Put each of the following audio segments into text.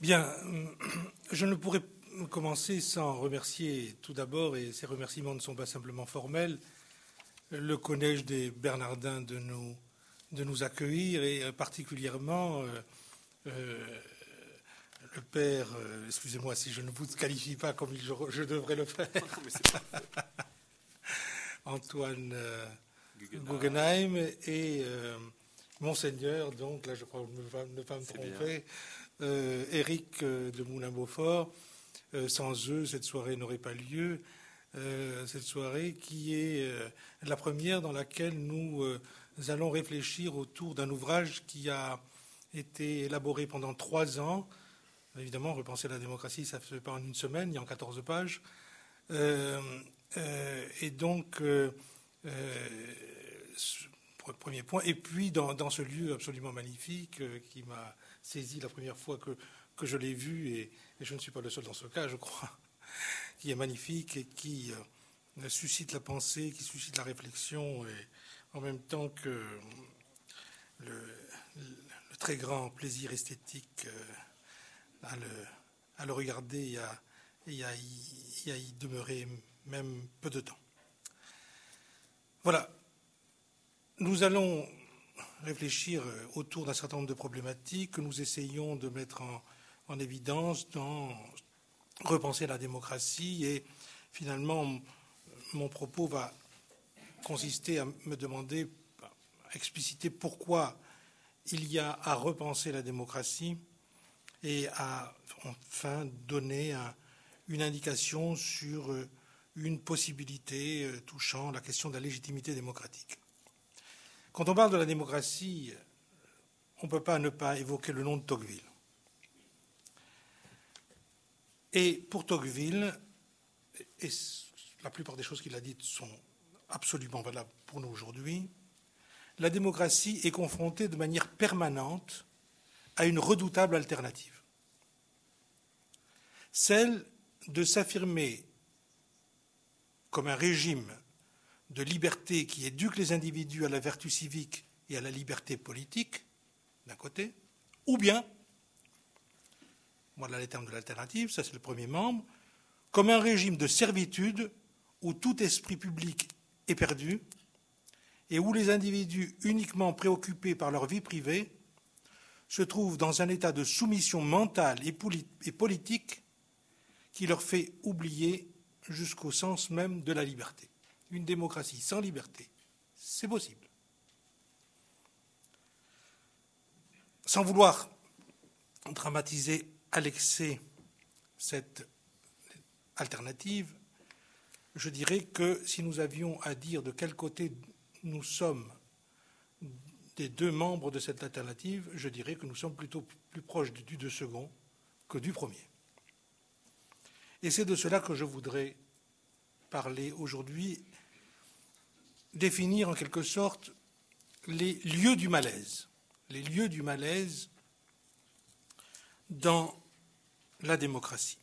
Bien, je ne pourrais commencer sans remercier tout d'abord, et ces remerciements ne sont pas simplement formels, le Collège des Bernardins de nous, de nous accueillir, et particulièrement euh, euh, le père, euh, excusez-moi si je ne vous qualifie pas comme je, devrais le faire, Antoine Guggenheim. Et Monseigneur, donc là je crois ne pas me tromper, Éric de Moulin-Beaufort. sans eux, cette soirée n'aurait pas lieu. cette soirée qui est la première dans laquelle nous allons réfléchir autour d'un ouvrage qui a été élaboré pendant trois ans. Évidemment, repenser la démocratie, ça ne se fait pas en une semaine, il y a en 14 pages. Euh, euh, et donc, euh, premier point, et puis dans, ce lieu absolument magnifique qui m'a saisi la première fois que, que je l'ai vu, et, je ne suis pas le seul dans ce cas, je crois, qui est magnifique et qui suscite la pensée, qui suscite la réflexion, et en même temps que le, très grand plaisir esthétique euh, à, le, regarder et à, y, demeurer même peu de temps. Voilà. Nous allons réfléchir autour d'un certain nombre de problématiques que nous essayons de mettre en, en évidence dans repenser la démocratie et finalement mon propos va consister à me demander, à expliciter pourquoi il y a à repenser la démocratie et à enfin donner une indication sur euh, une possibilité euh, touchant la question de la légitimité démocratique. Quand on parle de la démocratie, on ne peut pas ne pas évoquer le nom de Tocqueville. Et pour Tocqueville, et la plupart des choses qu'il a dites sont absolument valables pour nous aujourd'hui, la démocratie est confrontée de manière permanente à une redoutable alternative. Celle de s'affirmer comme un régime de liberté qui éduque les individus à la vertu civique et à la liberté politique, d'un côté, ou bien, voilà les termes de l'alternative, ça c'est le premier membre, comme un régime de servitude où tout esprit public est perdu et où les individus uniquement préoccupés par leur vie privée se trouvent dans un état de soumission mentale et politique qui leur fait oublier jusqu'au sens même de la liberté. Une démocratie sans liberté, c'est possible. Sans vouloir dramatiser à l'excès cette alternative, je dirais que si nous avions à dire de quel côté nous sommes des deux membres de cette alternative, je dirais que nous sommes plutôt plus proches du deux second que du premier. Et c'est de cela que je voudrais parler aujourd'hui, définir en quelque sorte les lieux du malaise, les lieux du malaise dans la démocratie.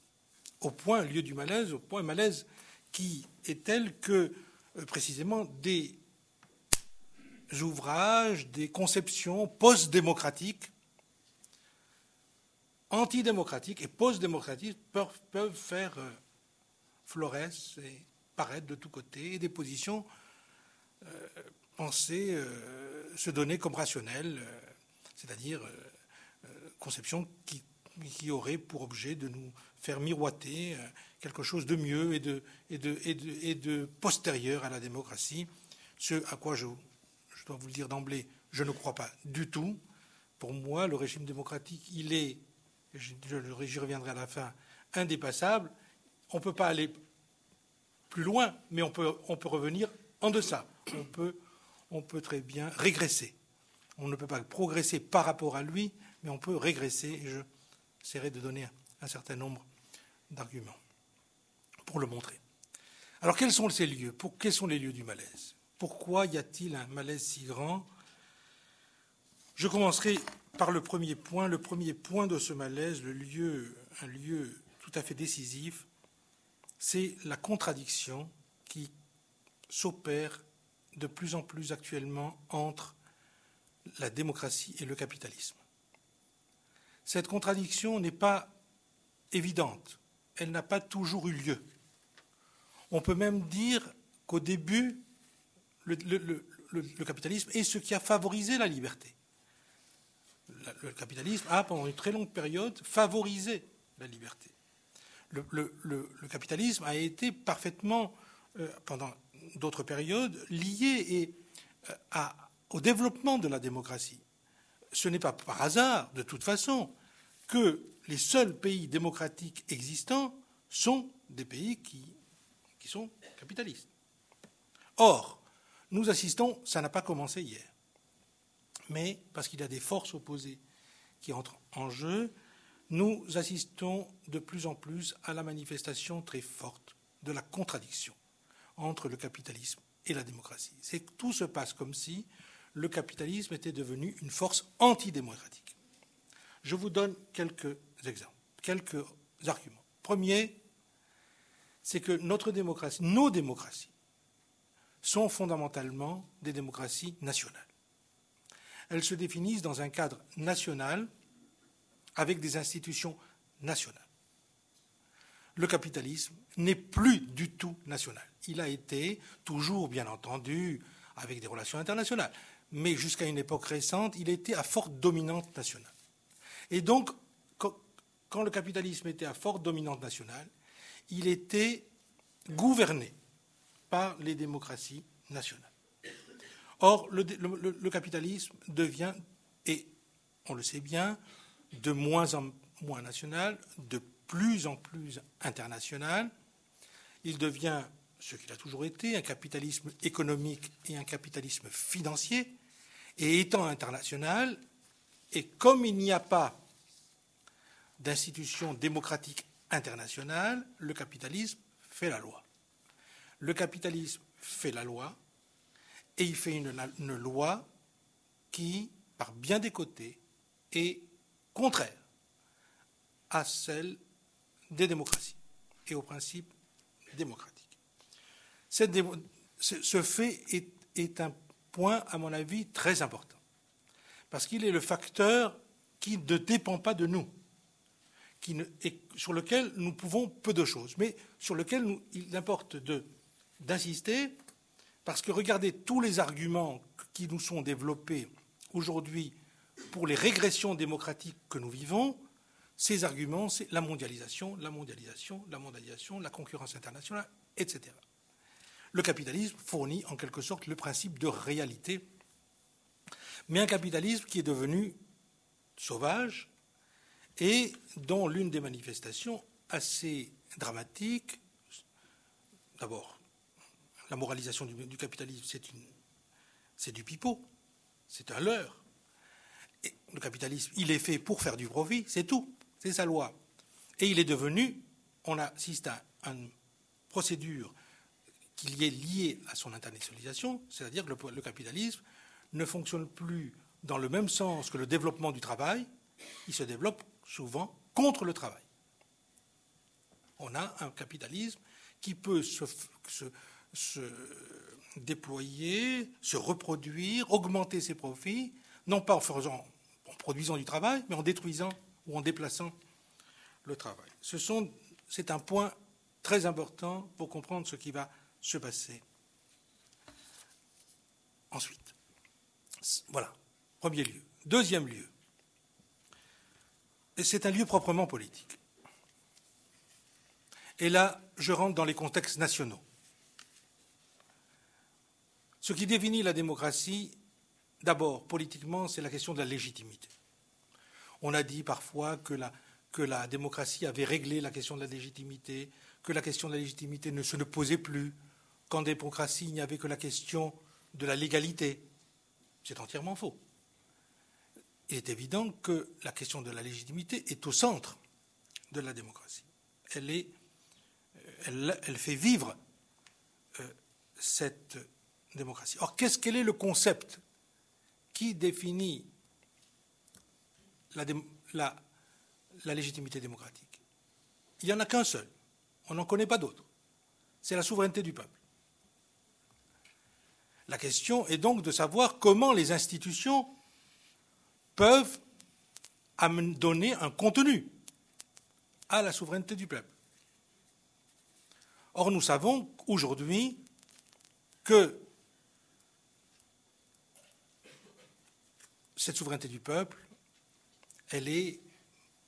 Au point, lieu du malaise, au point malaise qui est tel que euh, précisément des ouvrages, des conceptions post-démocratiques, antidémocratiques et post-démocratiques peuvent, faire euh, florès et paraître de tous côtés, et des positions euh, pensées euh, se donner comme rationnelles, c'est-à-dire conceptions qui, qui, auraient pour objet de nous faire miroiter quelque chose de mieux et de, et de, et de, et de postérieur à la démocratie, ce à quoi je je dois vous le dire d'emblée, je ne crois pas du tout. Pour moi, le régime démocratique, il est, j'y reviendrai à la fin, indépassable. On ne peut pas aller plus loin, mais on peut, on peut revenir en deçà. On peut, on peut très bien régresser. On ne peut pas progresser par rapport à lui, mais on peut régresser, et je essaierai de donner un certain nombre d'arguments pour le montrer. Alors quels sont ces lieux? Quels sont les lieux du malaise? Pourquoi y a-t-il un malaise si grand? Je commencerai par le premier point. Le premier point de ce malaise, le lieu, un lieu tout à fait décisif, c'est la contradiction qui s'opère de plus en plus actuellement entre la démocratie et le capitalisme. cette contradiction n'est pas évidente. Elle n'a pas toujours eu lieu. On peut même dire qu'au début, le, capitalisme est ce qui a favorisé la liberté. Le, capitalisme a, pendant une très longue période, favorisé la liberté. Le, capitalisme a été parfaitement, euh, pendant d'autres périodes, lié et, euh, au développement de la démocratie. Ce n'est pas par hasard, de toute façon, que les seuls pays démocratiques existants sont des pays qui sont capitalistes. Or, nous assistons, ça n'a pas commencé hier, mais parce qu'il y a des forces opposées qui entrent en jeu, nous assistons de plus en plus à la manifestation très forte de la contradiction entre le capitalisme et la démocratie. C'est tout se passe comme si le capitalisme était devenu une force antidémocratique. Je vous donne quelques exemples, quelques arguments. Premier, c'est que notre démocratie, nos démocraties, sont fondamentalement des démocraties nationales. Elles se définissent dans un cadre national avec des institutions nationales. Le capitalisme n'est plus du tout national. Il a été toujours, bien entendu, avec des relations internationales, mais jusqu'à une époque récente, il était à forte dominante nationale. Et donc, quand le capitalisme était à forte dominante nationale, il était gouverné par les démocraties nationales. Or, le, capitalisme devient, et on le sait bien, de moins en moins national, de plus en plus international. Il devient ce qu'il a toujours été, un capitalisme économique et un capitalisme financier. Et étant international, et comme il n'y a pas d'institution démocratique internationale, le capitalisme fait la loi. Le capitalisme fait la loi, et il fait une, une loi qui, par bien des côtés, est contraire à celle des démocraties et aux principes démocratiques. ce fait est, un point, à mon avis, très important, parce qu'il est le facteur qui ne dépend pas de nous, sur lequel nous pouvons peu de choses, mais sur lequel il importe d'insister, parce que regardez tous les arguments qui nous sont développés aujourd'hui pour les régressions démocratiques que nous vivons, ces arguments, c'est la mondialisation, la mondialisation, la mondialisation, la concurrence internationale, etc. Le capitalisme fournit en quelque sorte le principe de réalité, mais un capitalisme qui est devenu sauvage et dont l'une des manifestations assez dramatiques, d'abord, la moralisation du, capitalisme, c'est du pipeau, c'est un leurre. Le capitalisme, il est fait pour faire du profit, c'est tout. C'est sa loi. Et il est devenu, on assiste à une procédure qui est liée à son internationalisation, c'est-à-dire que le, capitalisme ne fonctionne plus dans le même sens que le développement du travail, il se développe souvent contre le travail. On a un capitalisme qui peut se, se, déployer, se reproduire, augmenter ses profits, non pas en, faisant, en produisant du travail, mais en détruisant ou en déplaçant le travail. c'est un point très important pour comprendre ce qui va se passer ensuite. Voilà, premier lieu. Deuxième lieu, c'est un lieu proprement politique. Et là, je rentre dans les contextes nationaux. Ce qui définit la démocratie, d'abord, politiquement, c'est la question de la légitimité. On a dit parfois que la, démocratie avait réglé la question de la légitimité, que la question de la légitimité ne se ne posait plus. Qu'en démocratie, il n'y avait que la question de la légalité. C'est entièrement faux. Il est évident que la question de la légitimité est au centre de la démocratie. Elle, fait vivre euh, cette démocratie. Or, qu'est-ce quel est le concept qui définit la, légitimité démocratique. Il n'y en a qu'un seul. On n'en connaît pas d'autre. C'est la souveraineté du peuple. La question est donc de savoir comment les institutions peuvent donner un contenu à la souveraineté du peuple. Or, nous savons aujourd'hui que cette souveraineté du peuple, elle est,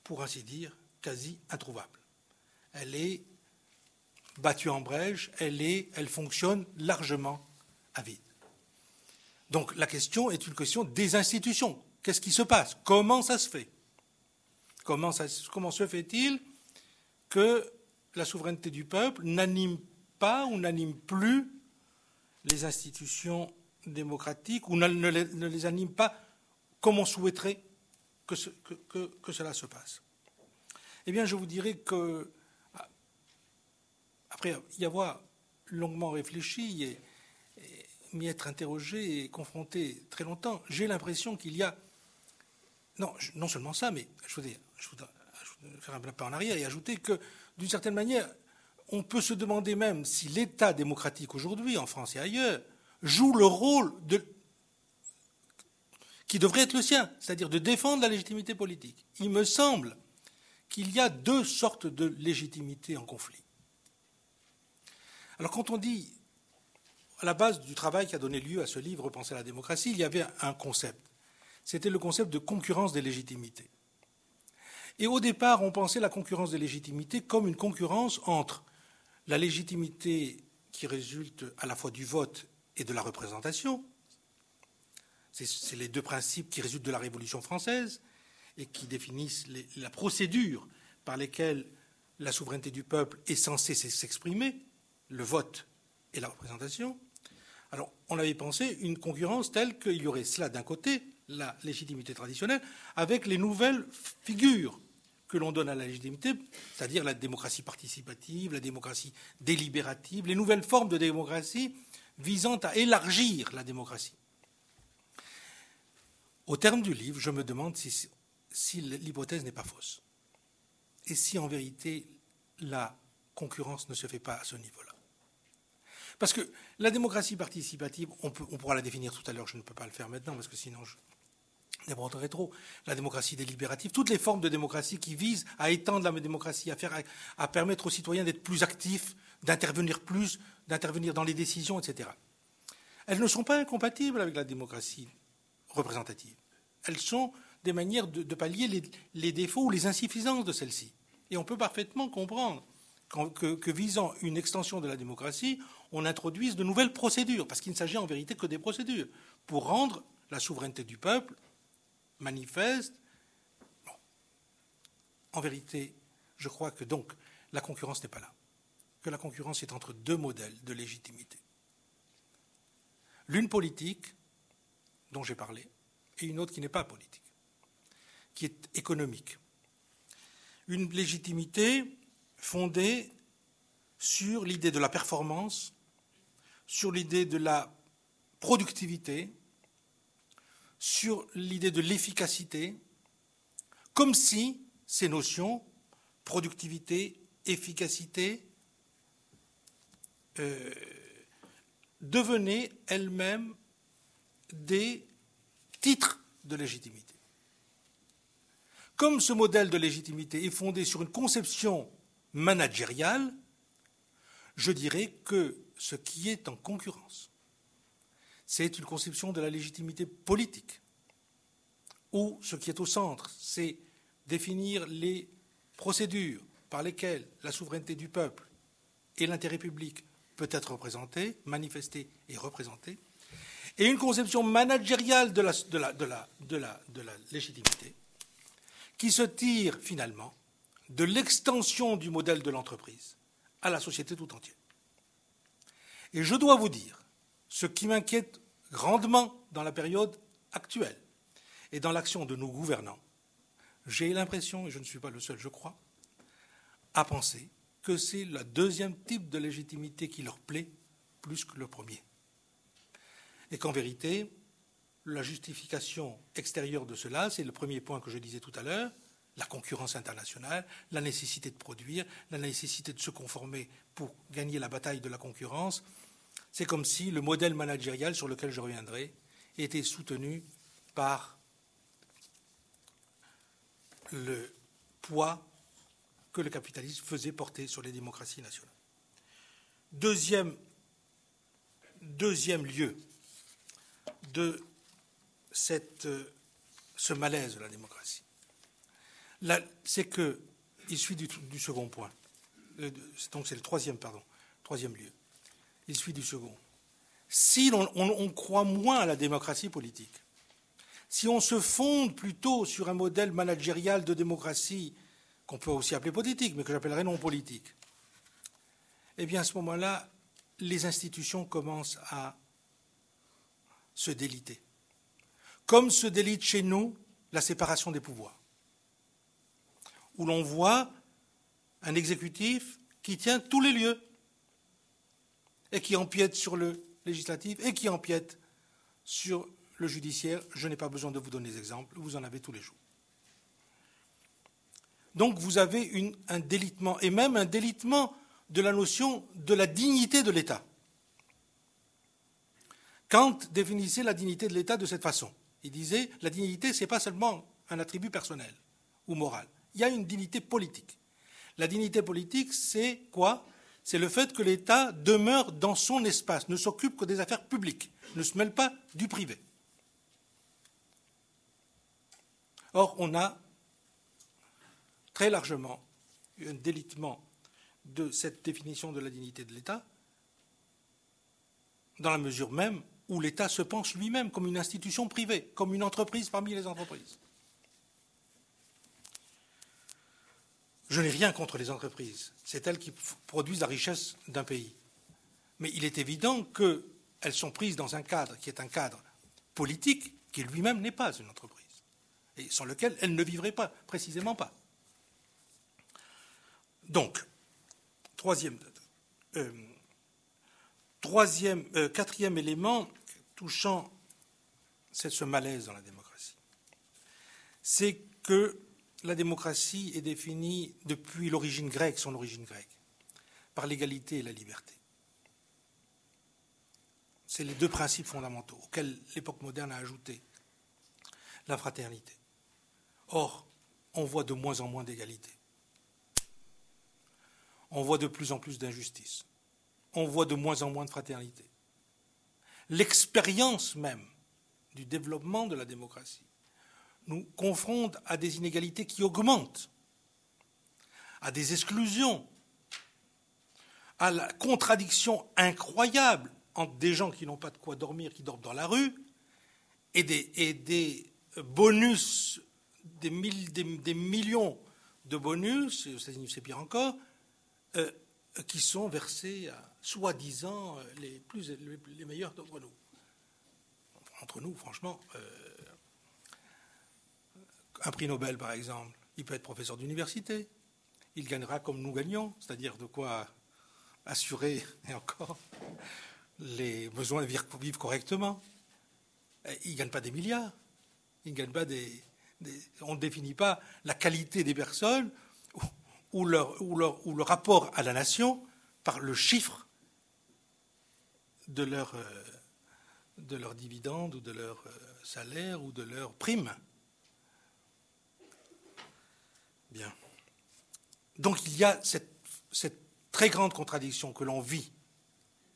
pour ainsi dire, quasi introuvable. Elle est battue en brèche, elle, est, elle fonctionne largement à vide. Donc la question est une question des institutions. Qu'est-ce qui se passe? Comment ça se fait? Comment, comment se fait-il que la souveraineté du peuple n'anime pas ou n'anime plus les institutions démocratiques ou ne, les, anime pas comme on souhaiterait? Que, cela se passe Eh bien, je vous dirais que, après y avoir longuement réfléchi et, m'y être interrogé et confronté très longtemps, j'ai l'impression qu'il y a. Non, non seulement ça, mais je voudrais, je voudrais faire un pas en arrière et ajouter que d'une certaine manière, on peut se demander même si l'État démocratique aujourd'hui, en France et ailleurs, joue le rôle qui devrait être le sien, c'est-à-dire de défendre la légitimité politique. Il me semble qu'il y a deux sortes de légitimité en conflit. Alors quand on dit, à la base du travail qui a donné lieu à ce livre Penser à la démocratie, il y avait un concept. C'était le concept de concurrence des légitimités. Et au départ, on pensait la concurrence des légitimités comme une concurrence entre la légitimité qui résulte à la fois du vote et de la représentation. C'est les deux principes qui résultent de la Révolution française et qui définissent la procédure par laquelle la souveraineté du peuple est censée s'exprimer, le vote et la représentation. Alors, on avait pensé une concurrence telle qu'il y aurait cela d'un côté, la légitimité traditionnelle, avec les nouvelles figures que l'on donne à la légitimité, c'est-à-dire la démocratie participative, la démocratie délibérative, les nouvelles formes de démocratie visant à élargir la démocratie. Au terme du livre, je me demande si, si l'hypothèse n'est pas fausse. Et si en vérité la concurrence ne se fait pas à ce niveau-là. Parce que la démocratie participative, on, pourra la définir tout à l'heure, je ne peux pas le faire maintenant, parce que sinon je, trop. La démocratie délibérative, toutes les formes de démocratie qui visent à étendre la démocratie, à, faire, à permettre aux citoyens d'être plus actifs, d'intervenir plus, d'intervenir dans les décisions, etc. Elles ne sont pas incompatibles avec la démocratie représentative. Elles sont des manières de, pallier les, défauts ou les insuffisances de celle-ci. Et on peut parfaitement comprendre que, que, visant une extension de la démocratie, on introduise de nouvelles procédures, parce qu'il ne s'agit en vérité que des procédures, pour rendre la souveraineté du peuple manifeste. En vérité, je crois que donc la concurrence n'est pas là, que la concurrence est entre deux modèles de légitimité. L'une politique, dont j'ai parlé, et une autre qui n'est pas politique, qui est économique. Une légitimité fondée sur l'idée de la performance, sur l'idée de la productivité, sur l'idée de l'efficacité, comme si ces notions, productivité, efficacité, euh, devenaient elles-mêmes des titres de légitimité. Comme ce modèle de légitimité est fondé sur une conception managériale, je dirais que ce qui est en concurrence c'est une conception de la légitimité politique, où ce qui est au centre, c'est définir les procédures par lesquelles la souveraineté du peuple et l'intérêt public peut être représenté, manifesté et représenté, et une conception managériale de la, légitimité qui se tire finalement de l'extension du modèle de l'entreprise à la société tout entière. Et je dois vous dire ce qui m'inquiète grandement dans la période actuelle et dans l'action de nos gouvernants, j'ai l'impression, et je ne suis pas le seul, je crois, à penser que c'est le deuxième type de légitimité qui leur plaît plus que le premier. Et qu'en vérité, la justification extérieure de cela, c'est le premier point que je disais tout à l'heure, la concurrence internationale, la nécessité de produire, la nécessité de se conformer pour gagner la bataille de la concurrence, c'est comme si le modèle managérial sur lequel je reviendrai était soutenu par le poids que le capitalisme faisait porter sur les démocraties nationales. Deuxième, deuxième lieu de cette, ce malaise de la démocratie, c'est qu'il suit du, du, second point. Euh, donc c'est le troisième, pardon, troisième lieu. Il suit du second. Si on croit moins à la démocratie politique, si on se fonde plutôt sur un modèle managérial de démocratie, qu'on peut aussi appeler politique, mais que j'appellerais non politique, eh bien à ce moment-là, les institutions commencent à se déliter. Comme se délite chez nous la séparation des pouvoirs, où l'on voit un exécutif qui tient tous les lieux et qui empiète sur le législatif et qui empiète sur le judiciaire, je n'ai pas besoin de vous donner des exemples, vous en avez tous les jours. Donc vous avez un délitement, et même un délitement de la notion de la dignité de l'État. Kant définissait la dignité de l'État de cette façon. Il disait la dignité, ce n'est pas seulement un attribut personnel ou moral. Il y a une dignité politique. La dignité politique, c'est quoi? C'est le fait que l'État demeure dans son espace, ne s'occupe que des affaires publiques, ne se mêle pas du privé. Or, on a très largement un délitement de cette définition de la dignité de l'État, dans la mesure même où l'État se pense lui-même comme une institution privée, comme une entreprise parmi les entreprises. Je n'ai rien contre les entreprises, c'est elles qui produisent la richesse d'un pays. Mais il est évident qu'elles sont prises dans un cadre qui est un cadre politique qui lui-même n'est pas une entreprise et sans lequel elle ne vivrait pas, précisément pas. Donc, troisième, euh, euh, quatrième élément touchant ce malaise dans la démocratie, c'est que la démocratie est définie depuis l'origine grecque, son origine grecque, par l'égalité et la liberté. C'est les deux principes fondamentaux auxquels l'époque moderne a ajouté la fraternité. Or, on voit de moins en moins d'égalité. On voit de plus en plus d'injustice. On voit de moins en moins de fraternité. L'expérience même du développement de la démocratie nous confronte à des inégalités qui augmentent, à des exclusions, à la contradiction incroyable entre des gens qui n'ont pas de quoi dormir, qui dorment dans la rue, et des, bonus des, millions de bonus, c'est pire encore, euh, qui sont versés à soi-disant euh, les, plus, les, meilleurs d'entre nous. Entre nous, franchement, euh, un prix Nobel, par exemple, il peut être professeur d'université, il gagnera comme nous gagnons, c'est-à-dire de quoi assurer, et encore, les besoins de vivre correctement. Il ne gagne pas des milliards, il ne gagne pas des, on ne définit pas la qualité des personnes ou, leur, ou, le rapport à la nation par le chiffre de leur, euh, de dividende ou de leur euh, salaire ou de leur prime. Bien. Donc il y a cette, cette très grande contradiction que l'on vit,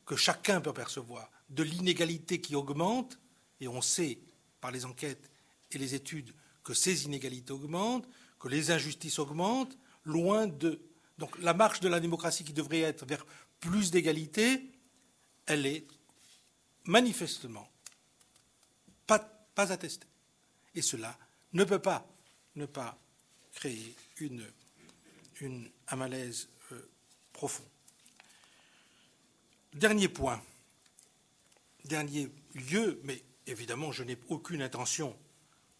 que chacun peut percevoir, de l'inégalité qui augmente, et on sait par les enquêtes et les études que ces inégalités augmentent, que les injustices augmentent, loin de. Donc la marche de la démocratie qui devrait être vers plus d'égalité, elle est manifestement pas, attestée. Et cela ne peut pas ne pas créer une, une, un malaise euh, profond. Dernier point, dernier lieu, mais évidemment je n'ai aucune intention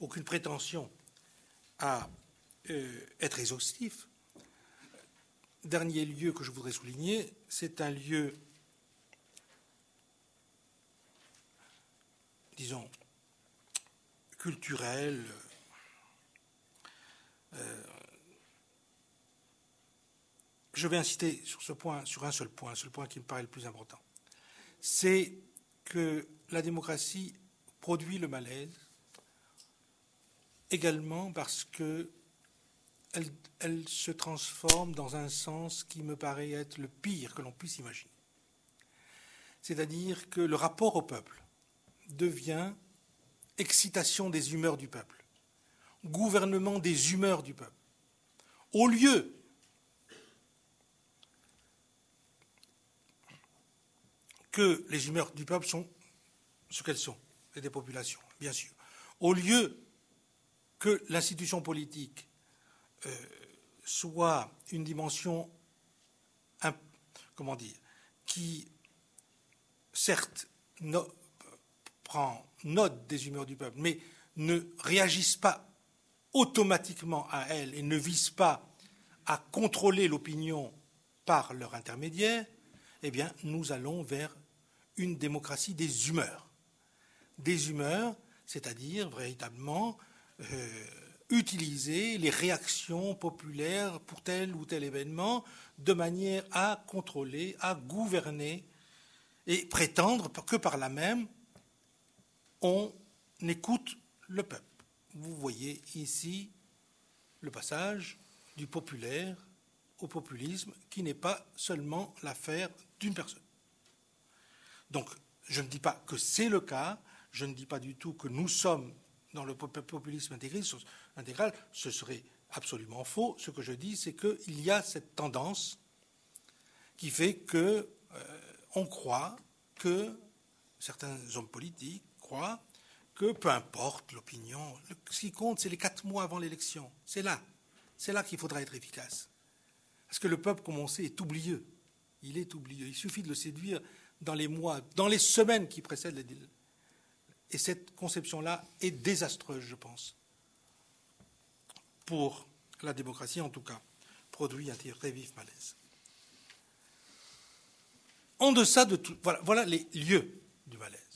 aucune prétention à euh, être exhaustif. Dernier lieu que je voudrais souligner, c'est un lieu, disons, culturel, euh, je vais insister sur ce point, sur un seul point, sur le point qui me paraît le plus important. C'est que la démocratie produit le malaise également parce que elle, se transforme dans un sens qui me paraît être le pire que l'on puisse imaginer. C'est-à-dire que le rapport au peuple devient excitation des humeurs du peuple, gouvernement des humeurs du peuple. Au lieu que les humeurs du peuple sont ce qu'elles sont, et des populations, bien sûr. Au lieu que l'institution politique euh, soit une dimension, comment dire, qui, certes, prend note des humeurs du peuple, mais ne réagisse pas automatiquement à elles et ne vise pas à contrôler l'opinion par leur intermédiaire, eh bien, nous allons vers une démocratie des humeurs. Des humeurs, c'est-à-dire véritablement euh, utiliser les réactions populaires pour tel ou tel événement de manière à contrôler, à gouverner et prétendre que par là même on écoute le peuple. Vous voyez ici le passage du populaire au populisme qui n'est pas seulement l'affaire d'une personne. Donc, je ne dis pas que c'est le cas, je ne dis pas du tout que nous sommes dans le populisme intégral, ce serait absolument faux. Ce que je dis, c'est qu'il y a cette tendance qui fait que euh, croit que certains hommes politiques que peu importe l'opinion, ce qui compte, c'est les quatre mois avant l'élection. C'est là, c'est là qu'il faudra être efficace. Parce que le peuple, comme on sait, est oublieux. Il est oublieux. Il suffit de le séduire dans les mois, dans les semaines qui précèdent les, et cette conception-là est désastreuse, je pense, pour la démocratie en tout cas, produit un très vif malaise. En deçà de tout, voilà les lieux du malaise.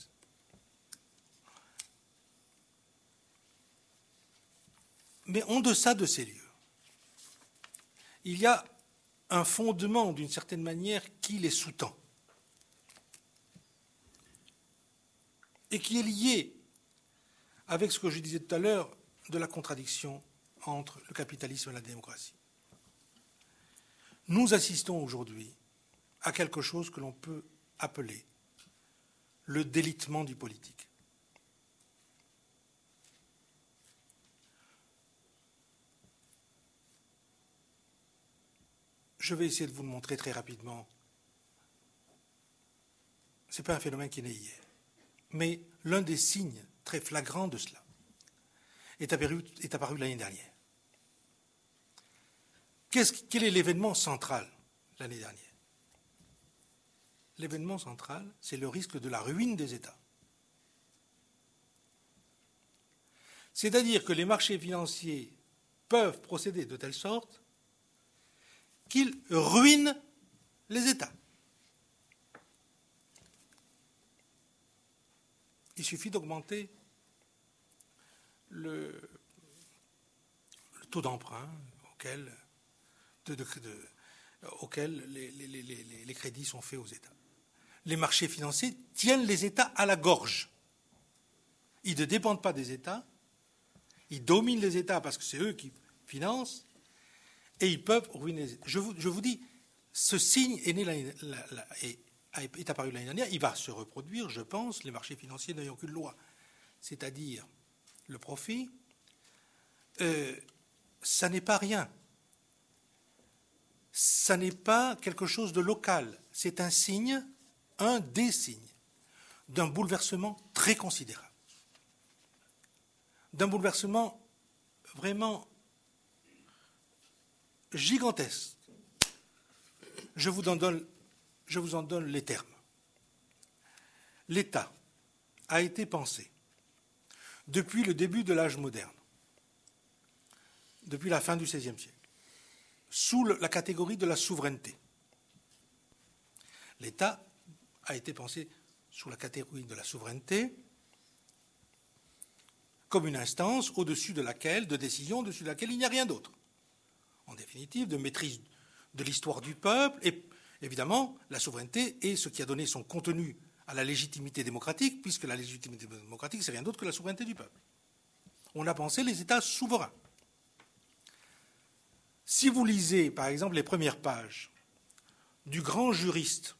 Mais en deçà de ces lieux, il y a un fondement, d'une certaine manière, qui les sous-tend. et qui est lié avec ce que je disais tout à l'heure de la contradiction entre le capitalisme et la démocratie. Nous assistons aujourd'hui à quelque chose que l'on peut appeler le délitement du politique. Je vais essayer de vous le montrer très rapidement. Ce n'est pas un phénomène qui né hier. Mais l'un des signes très flagrants de cela est apparu, l'année dernière. quel est l'événement central l'année dernière? L'événement central, c'est le risque de la ruine des États. C'est-à-dire que les marchés financiers peuvent procéder de telle sorte qu'ils ruinent les États. Il suffit d'augmenter le, taux d'emprunt auquel, les, crédits sont faits aux États. Les marchés financiers tiennent les États à la gorge. Ils ne dépendent pas des États, ils dominent les États parce que c'est eux qui financent, et ils peuvent ruiner. Je vous, dis, ce signe est né est apparu l'année dernière, il va se reproduire, je pense, les marchés financiers n'ayant aucune loi. C'est-à-dire le profit, euh, ça n'est pas rien. Ça n'est pas quelque chose de local. C'est un signe, un des signes, d'un bouleversement très considérable. D'un bouleversement vraiment gigantesque. Je vous en donne les termes. L'État a été pensé depuis le début de l'âge moderne, depuis la fin du XVIe siècle, sous la catégorie de la souveraineté. L'État a été pensé sous la catégorie de la souveraineté comme une instance au-dessus de laquelle, de décision au-dessus de laquelle il n'y a rien d'autre. En définitive, de maîtrise de l'histoire du peuple et Évidemment, la souveraineté est ce qui a donné son contenu à la légitimité démocratique, puisque la légitimité démocratique, c'est rien d'autre que la souveraineté du peuple. On a pensé les États souverains. Si vous lisez, par exemple, les premières pages du grand juriste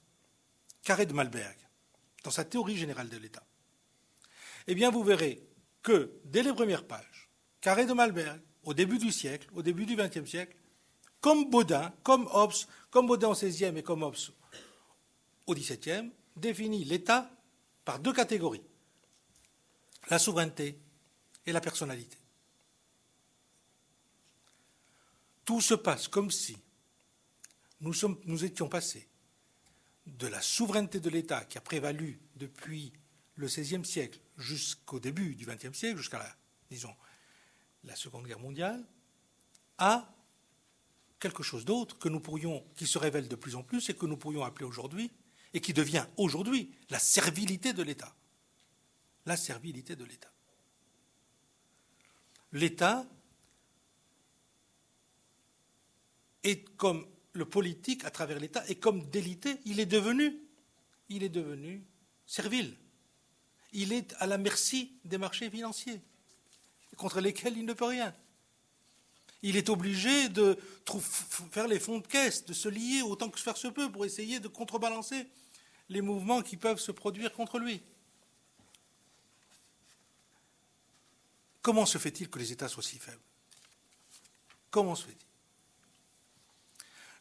Carré de Malberg, dans sa théorie générale de l'État, eh bien, vous verrez que, dès les premières pages, Carré de Malberg, au début du siècle, au début du XXe siècle, comme Baudin, comme Hobbes, comme Baudin au XVIe et comme Hobbes au XVIIe, définit l'État par deux catégories la souveraineté et la personnalité. Tout se passe comme si nous, nous étions passés de la souveraineté de l'État qui a prévalu depuis le XVIe siècle jusqu'au début du XXe siècle, jusqu'à la, disons, la Seconde Guerre mondiale, à quelque chose d'autre que nous pourrions, qui se révèle de plus en plus et que nous pourrions appeler aujourd'hui, et qui devient aujourd'hui la servilité de l'État. La servilité de l'État. L'État est comme le politique à travers l'État est comme délité, il est devenu, il est devenu servile. Il est à la merci des marchés financiers, contre lesquels il ne peut rien. Il est obligé de faire les fonds de caisse, de se lier autant que faire se peut pour essayer de contrebalancer les mouvements qui peuvent se produire contre lui. Comment se fait-il que les États soient si faibles? Comment se fait-il?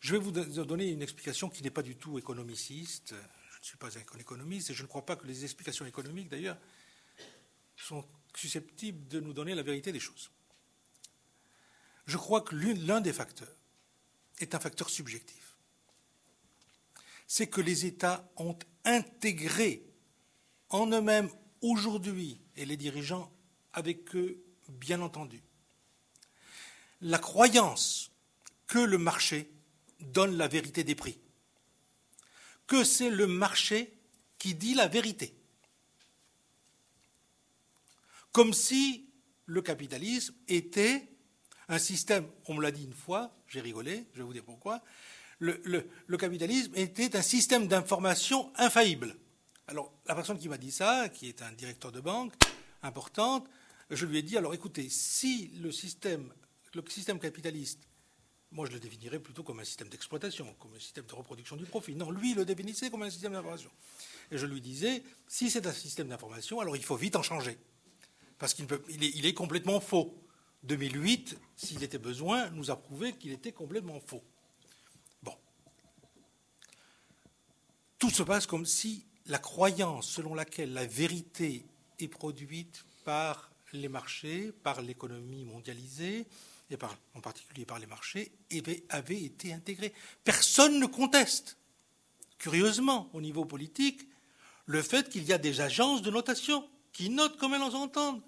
Je vais vous donner une explication qui n'est pas du tout économiciste. Je ne suis pas un économiste et je ne crois pas que les explications économiques, d'ailleurs, sont susceptibles de nous donner la vérité des choses. Je crois que l'un des facteurs est un facteur subjectif. C'est que les États ont intégré en eux-mêmes aujourd'hui, et les dirigeants avec eux, bien entendu, la croyance que le marché donne la vérité des prix, que c'est le marché qui dit la vérité. Comme si le capitalisme était un système, on me l'a dit une fois, j'ai rigolé, je vais vous dire pourquoi, le, capitalisme était un système d'information infaillible. Alors, la personne qui m'a dit ça, qui est un directeur de banque importante, je lui ai dit, alors écoutez, si le système, le système capitaliste, moi je le définirais plutôt comme un système d'exploitation, comme un système de reproduction du profit. Non, lui, il le définissait comme un système d'information. Et je lui disais, si c'est un système d'information, alors il faut vite en changer. Parce qu'il est complètement faux. 2008, s'il était besoin, nous a prouvé qu'il était complètement faux. Bon. Tout se passe comme si la croyance selon laquelle la vérité est produite par les marchés, par l'économie mondialisée, et en particulier par les marchés, avait été intégrée. Personne ne conteste, curieusement, au niveau politique, le fait qu'il y a des agences de notation qui notent comme elles en entendent,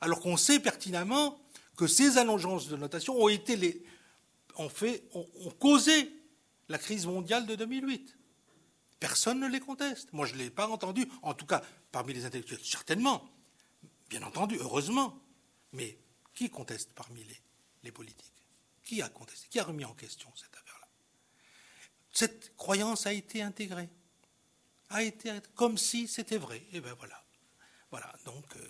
alors qu'on sait pertinemment que ces agences de notation ont été les, ont fait, ont, causé la crise mondiale de 2008. Personne ne les conteste. Moi, je ne l'ai pas entendu, en tout cas parmi les intellectuels, certainement, bien entendu, heureusement. Mais qui conteste parmi les, les politiques? Qui a contesté? Qui a remis en question cette affaire-là? Cette croyance a été intégrée, a été comme si c'était vrai. Et bien voilà, voilà. Donc euh,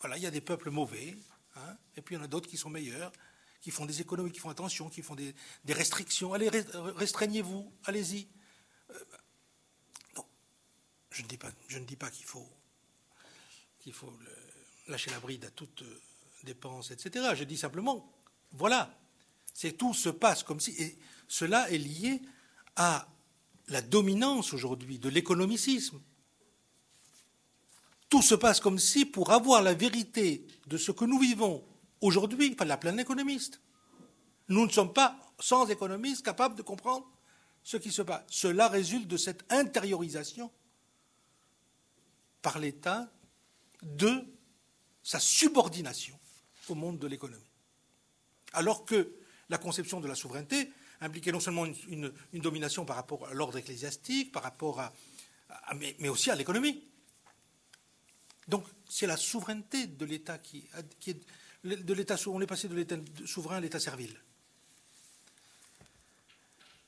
voilà, il y a des peuples mauvais, Hein. et puis il y en a d'autres qui sont meilleurs, qui font des économies, qui font attention, qui font des, restrictions. Allez, restreignez-vous, allez-y. Euh, je ne dis pas, qu'il faut, qu'il faut lâcher la bride à toute euh, dépense, etc. Je dis simplement, voilà, c'est tout se passe comme si, et cela est lié à la dominance aujourd'hui de l'économicisme tout se passe comme si, pour avoir la vérité de ce que nous vivons aujourd'hui, il fallait la pleine économiste. Nous ne sommes pas, sans économistes, capables de comprendre ce qui se passe. Cela résulte de cette intériorisation par l'État de sa subordination au monde de l'économie. Alors que la conception de la souveraineté impliquait non seulement une, domination par rapport à l'ordre ecclésiastique, par rapport à, mais aussi à l'économie. Donc c'est la souveraineté de l'État qui, est. On est passé de l'État souverain à l'État servile.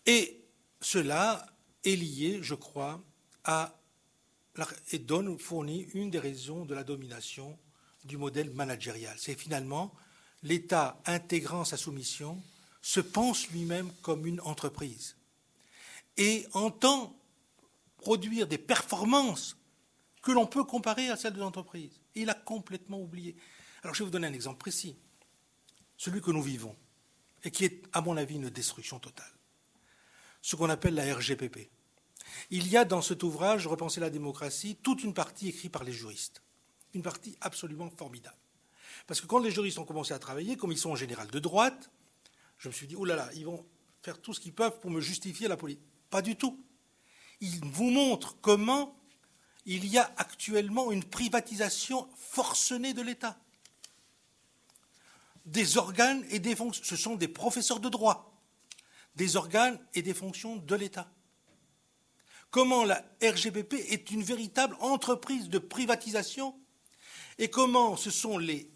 Et cela est lié, je crois, à et donne fournit une des raisons de la domination du modèle managérial. C'est finalement l'État intégrant sa soumission se pense lui-même comme une entreprise et entend produire des performances que l'on peut comparer à celles de l'entreprise. Il a complètement oublié. Alors je vais vous donner un exemple précis, celui que nous vivons, et qui est, à mon avis, une destruction totale. Ce qu'on appelle la RGPP. Il y a dans cet ouvrage, Repenser la démocratie, toute une partie écrite par les juristes. Une partie absolument formidable. Parce que quand les juristes ont commencé à travailler, comme ils sont en général de droite, je me suis dit, oh là là, ils vont faire tout ce qu'ils peuvent pour me justifier la politique. Pas du tout. Ils vous montrent comment il y a actuellement une privatisation forcenée de l'État. Des organes et des fonctions. Ce sont des professeurs de droit. Des organes et des fonctions de l'État. Comment la RGPP est une véritable entreprise de privatisation et comment ce sont les,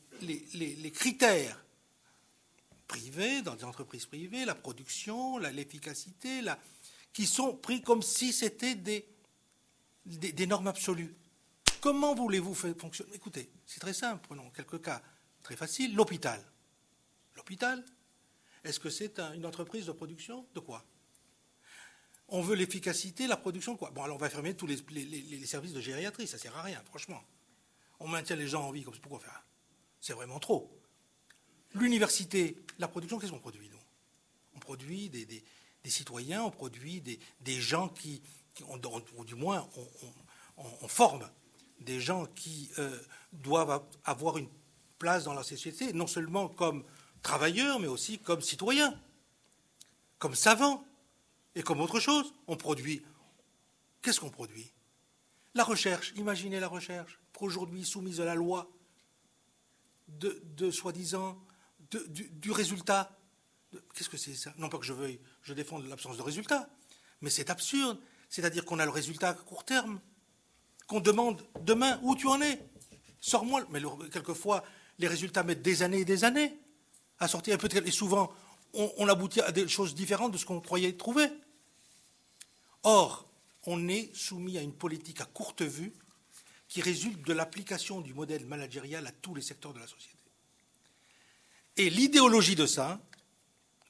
critères privés, dans des entreprises privées, la production, l'efficacité, qui sont pris comme si c'était des, des, normes absolues. Comment voulez-vous faire fonctionner? Écoutez, c'est très simple. Prenons quelques cas très faciles. L'hôpital. L'hôpital, est-ce que c'est une entreprise de production? De quoi? On veut l'efficacité, la production, quoi? Bon, alors on va fermer tous les, services de gériatrie, ça ne sert à rien, franchement. On maintient les gens en vie, comme pourquoi faire? C'est vraiment trop. L'université, la production, qu'est-ce qu'on produit, nous? On produit des, citoyens, on produit des, gens qui, ou du moins, on, forme des gens qui euh, doivent avoir une place dans la société, non seulement comme travailleurs, mais aussi comme citoyens, comme savants et comme autre chose. On produit. Qu'est-ce qu'on produit? La recherche. Imaginez la recherche, aujourd'hui soumise à la loi de, soi-disant du, du, résultat. Qu'est-ce que c'est ça? Non pas que je veuille, je défende l'absence de résultat, mais c'est absurde. C'est-à-dire qu'on a le résultat à court terme, qu'on demande demain où tu en es. Sors-moi. Mais quelquefois, les résultats mettent des années et des années à sortir. Et souvent, on, aboutit à des choses différentes de ce qu'on croyait trouver. Or, on est soumis à une politique à courte vue qui résulte de l'application du modèle managérial à tous les secteurs de la société. Et l'idéologie de ça,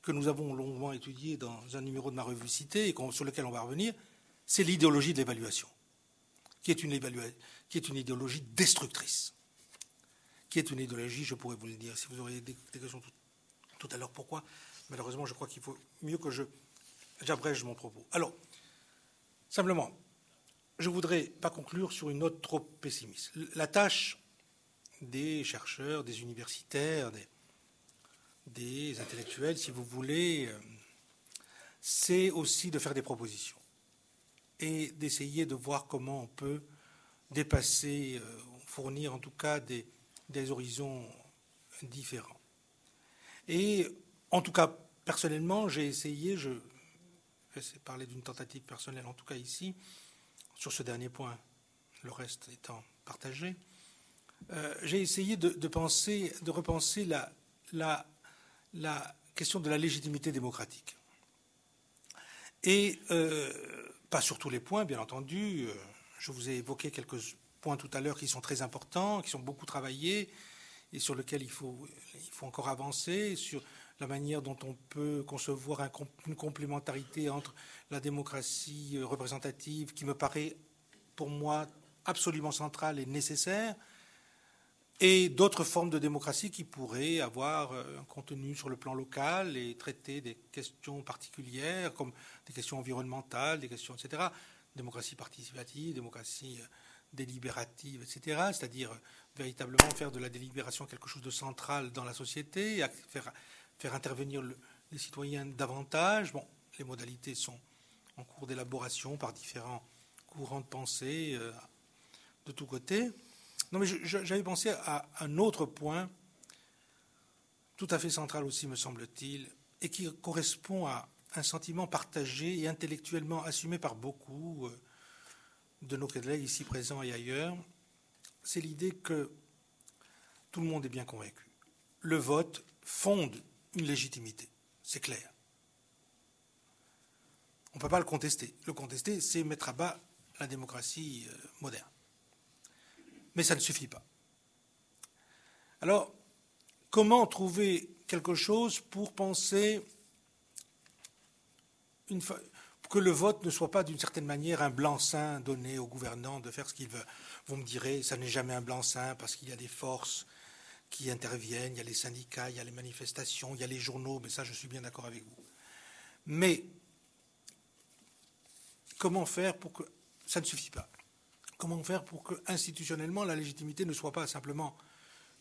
que nous avons longuement étudié dans un numéro de ma revue Cité et sur lequel on va revenir, c'est l'idéologie de l'évaluation, qui, est une idéologie destructrice, qui est une idéologie, je pourrais vous le dire, si vous auriez des, questions tout, à l'heure, pourquoi? Malheureusement, je crois qu'il faut mieux que je j'abrège mon propos. Alors, simplement, je ne voudrais pas conclure sur une note trop pessimiste. La tâche des chercheurs, des universitaires, des, des intellectuels, si vous voulez, euh, c'est aussi de faire des propositions et d'essayer de voir comment on peut dépasser, euh, fournir en tout cas des, horizons différents. Et en tout cas, personnellement, j'ai essayé, je vais parler d'une tentative personnelle en tout cas ici, sur ce dernier point, le reste étant partagé, euh, j'ai essayé de, penser, de repenser la, la, la, question de la légitimité démocratique. Et euh, pas sur tous les points, bien entendu. Euh, je vous ai évoqué quelques points tout à l'heure qui sont très importants, qui sont beaucoup travaillés et sur lesquels il faut, il faut encore avancer, sur la manière dont on peut concevoir une complémentarité entre la démocratie euh, représentative, qui me paraît pour moi absolument centrale et nécessaire, et d'autres formes de démocratie qui pourraient avoir euh, un contenu sur le plan local et traiter des questions particulières comme des questions environnementales, des questions, etc. Démocratie participative, démocratie euh, délibérative, etc. C'est-à-dire euh, véritablement faire de la délibération quelque chose de central dans la société, faire, intervenir les citoyens davantage. Bon, les modalités sont en cours d'élaboration par différents courants de pensée de tous côtés. Non, mais j'avais pensé à un autre point, tout à fait central aussi, me semble-t-il, et qui correspond à un sentiment partagé et intellectuellement assumé par beaucoup euh, de nos collègues ici présents et ailleurs. C'est l'idée que tout le monde est bien convaincu. Le vote fonde une légitimité, c'est clair. On ne peut pas le contester. Le contester, c'est mettre à bas la démocratie euh, moderne. Mais ça ne suffit pas. Alors, comment trouver quelque chose pour penser que le vote ne soit pas d'une certaine manière un blanc-seing donné aux gouvernants de faire ce qu'ils veulent. Vous me direz, ça n'est jamais un blanc-seing parce qu'il y a des forces qui interviennent, il y a les syndicats, il y a les manifestations, il y a les journaux, mais ça je suis bien d'accord avec vous. Mais comment faire pour que ça ne suffit pas? Comment faire pour que institutionnellement la légitimité ne soit pas simplement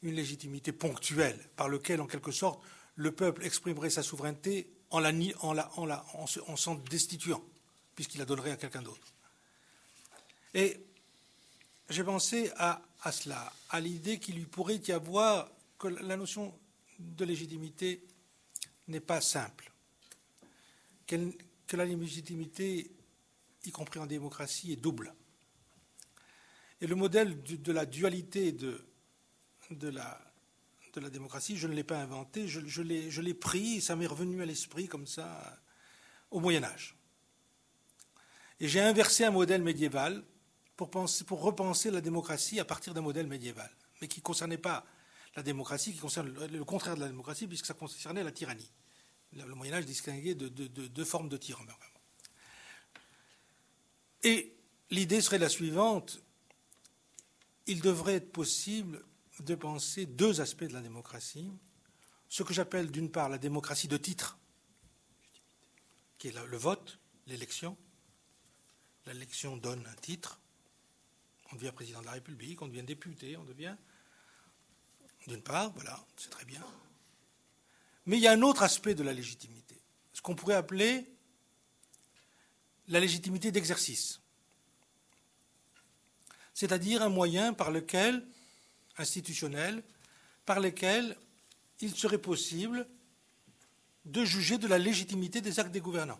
une légitimité ponctuelle par laquelle, en quelque sorte, le peuple exprimerait sa souveraineté en, la, en, la, en, la, en s'en destituant, puisqu'il la donnerait à quelqu'un d'autre. Et j'ai pensé à, à, cela, à l'idée qu'il lui pourrait y avoir que la notion de légitimité n'est pas simple, que la légitimité, y compris en démocratie, est double. Et le modèle de, la dualité de, de, la, de, la, démocratie, je ne l'ai pas inventé, je, je l'ai pris, ça m'est revenu à l'esprit comme ça au Moyen Âge. Et j'ai inversé un modèle médiéval pour, penser, pour repenser la démocratie à partir d'un modèle médiéval, mais qui ne concernait pas la démocratie, qui concerne le contraire de la démocratie, puisque ça concernait la tyrannie. Le Moyen Âge distinguait de deux formes de tyran. Et l'idée serait la suivante il devrait être possible de penser deux aspects de la démocratie. Ce que j'appelle d'une part la démocratie de titre, qui est le vote, l'élection. L'élection donne un titre. On devient président de la République, on devient député, on devient. D'une part, voilà, c'est très bien. Mais il y a un autre aspect de la légitimité, ce qu'on pourrait appeler la légitimité d'exercice c'est-à-dire un moyen par lequel, institutionnel, par lequel il serait possible de juger de la légitimité des actes des gouvernants.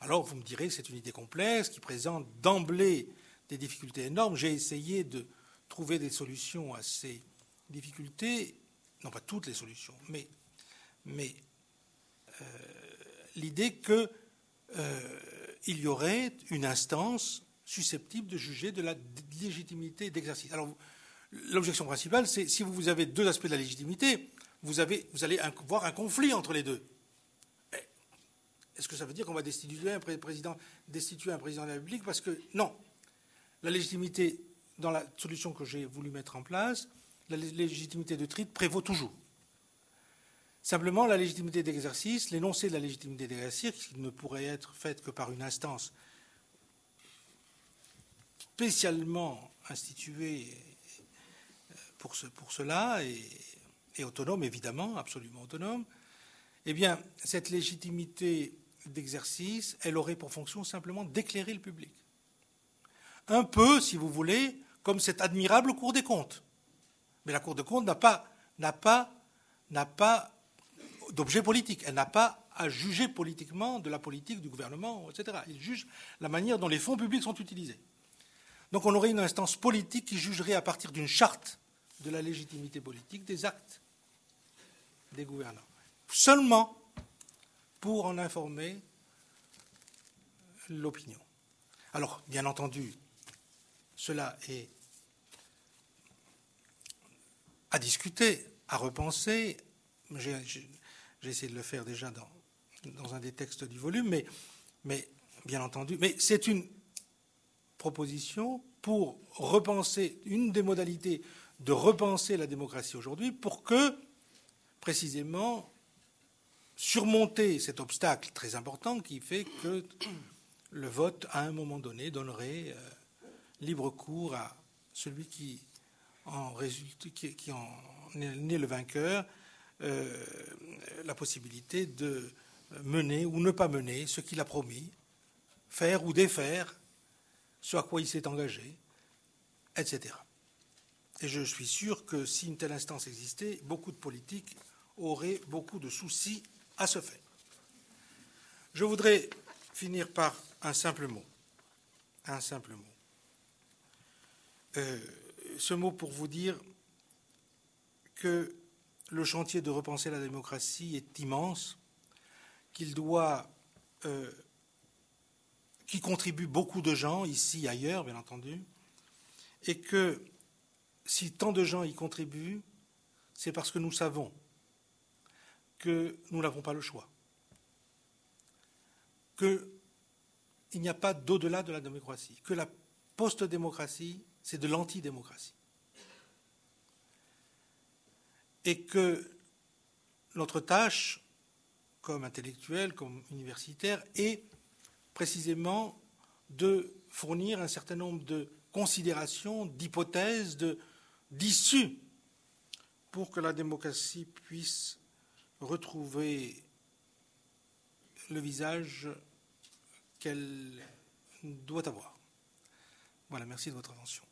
Alors vous me direz que c'est une idée complexe qui présente d'emblée des difficultés énormes. J'ai essayé de trouver des solutions à ces difficultés, non pas toutes les solutions, mais, euh, l'idée que euh, il y aurait une instance susceptible de juger de la légitimité d'exercice. Alors, l'objection principale, c'est si vous avez deux aspects de la légitimité, vous, allez voir un conflit entre les deux. Est-ce que ça veut dire qu'on va destituer un président, destituer un président de la République? Parce que non. La légitimité, dans la solution que j'ai voulu mettre en place, la légitimité de titre prévaut toujours. Simplement, la légitimité d'exercice, l'énoncé de la légitimité d'exercice, qui ne pourrait être faite que par une instance spécialement instituée pour, cela, et, autonome évidemment, absolument autonome, eh bien, cette légitimité d'exercice, elle aurait pour fonction simplement d'éclairer le public. Un peu, si vous voulez, comme cette admirable Cour des comptes. Mais la Cour des comptes n'a pas, n'a pas, n'a pas d'objet politique. Elle n'a pas à juger politiquement de la politique du gouvernement, etc. Il juge la manière dont les fonds publics sont utilisés. Donc on aurait une instance politique qui jugerait à partir d'une charte de la légitimité politique des actes des gouvernants. Seulement pour en informer l'opinion. Alors, bien entendu, cela est à discuter, à repenser. Essayé de le faire déjà dans, un des textes du volume, mais, mais bien entendu, mais c'est une proposition pour repenser, une des modalités de repenser la démocratie aujourd'hui pour que, précisément, surmonter cet obstacle très important qui fait que le vote, à un moment donné, donnerait euh, libre cours à celui qui en, résulte, qui en est le vainqueur euh, la possibilité de mener ou ne pas mener ce qu'il a promis, faire ou défaire ce à quoi il s'est engagé, etc. Et je suis sûr que si une telle instance existait, beaucoup de politiques auraient beaucoup de soucis à ce faire. Je voudrais finir par un simple mot. Un simple mot. Euh, ce mot pour vous dire que le chantier de repenser la démocratie est immense, qu'il doit, euh, qui contribue beaucoup de gens, ici, ailleurs, bien entendu, et que si tant de gens y contribuent, c'est parce que nous savons que nous n'avons pas le choix, qu'il n'y a pas d'au-delà de la démocratie, que la post-démocratie, c'est de l'antidémocratie. Et que notre tâche, comme intellectuel, comme universitaire, est précisément de fournir un certain nombre de considérations, d'hypothèses, d'issues pour que la démocratie puisse retrouver le visage qu'elle doit avoir. Voilà, merci de votre attention.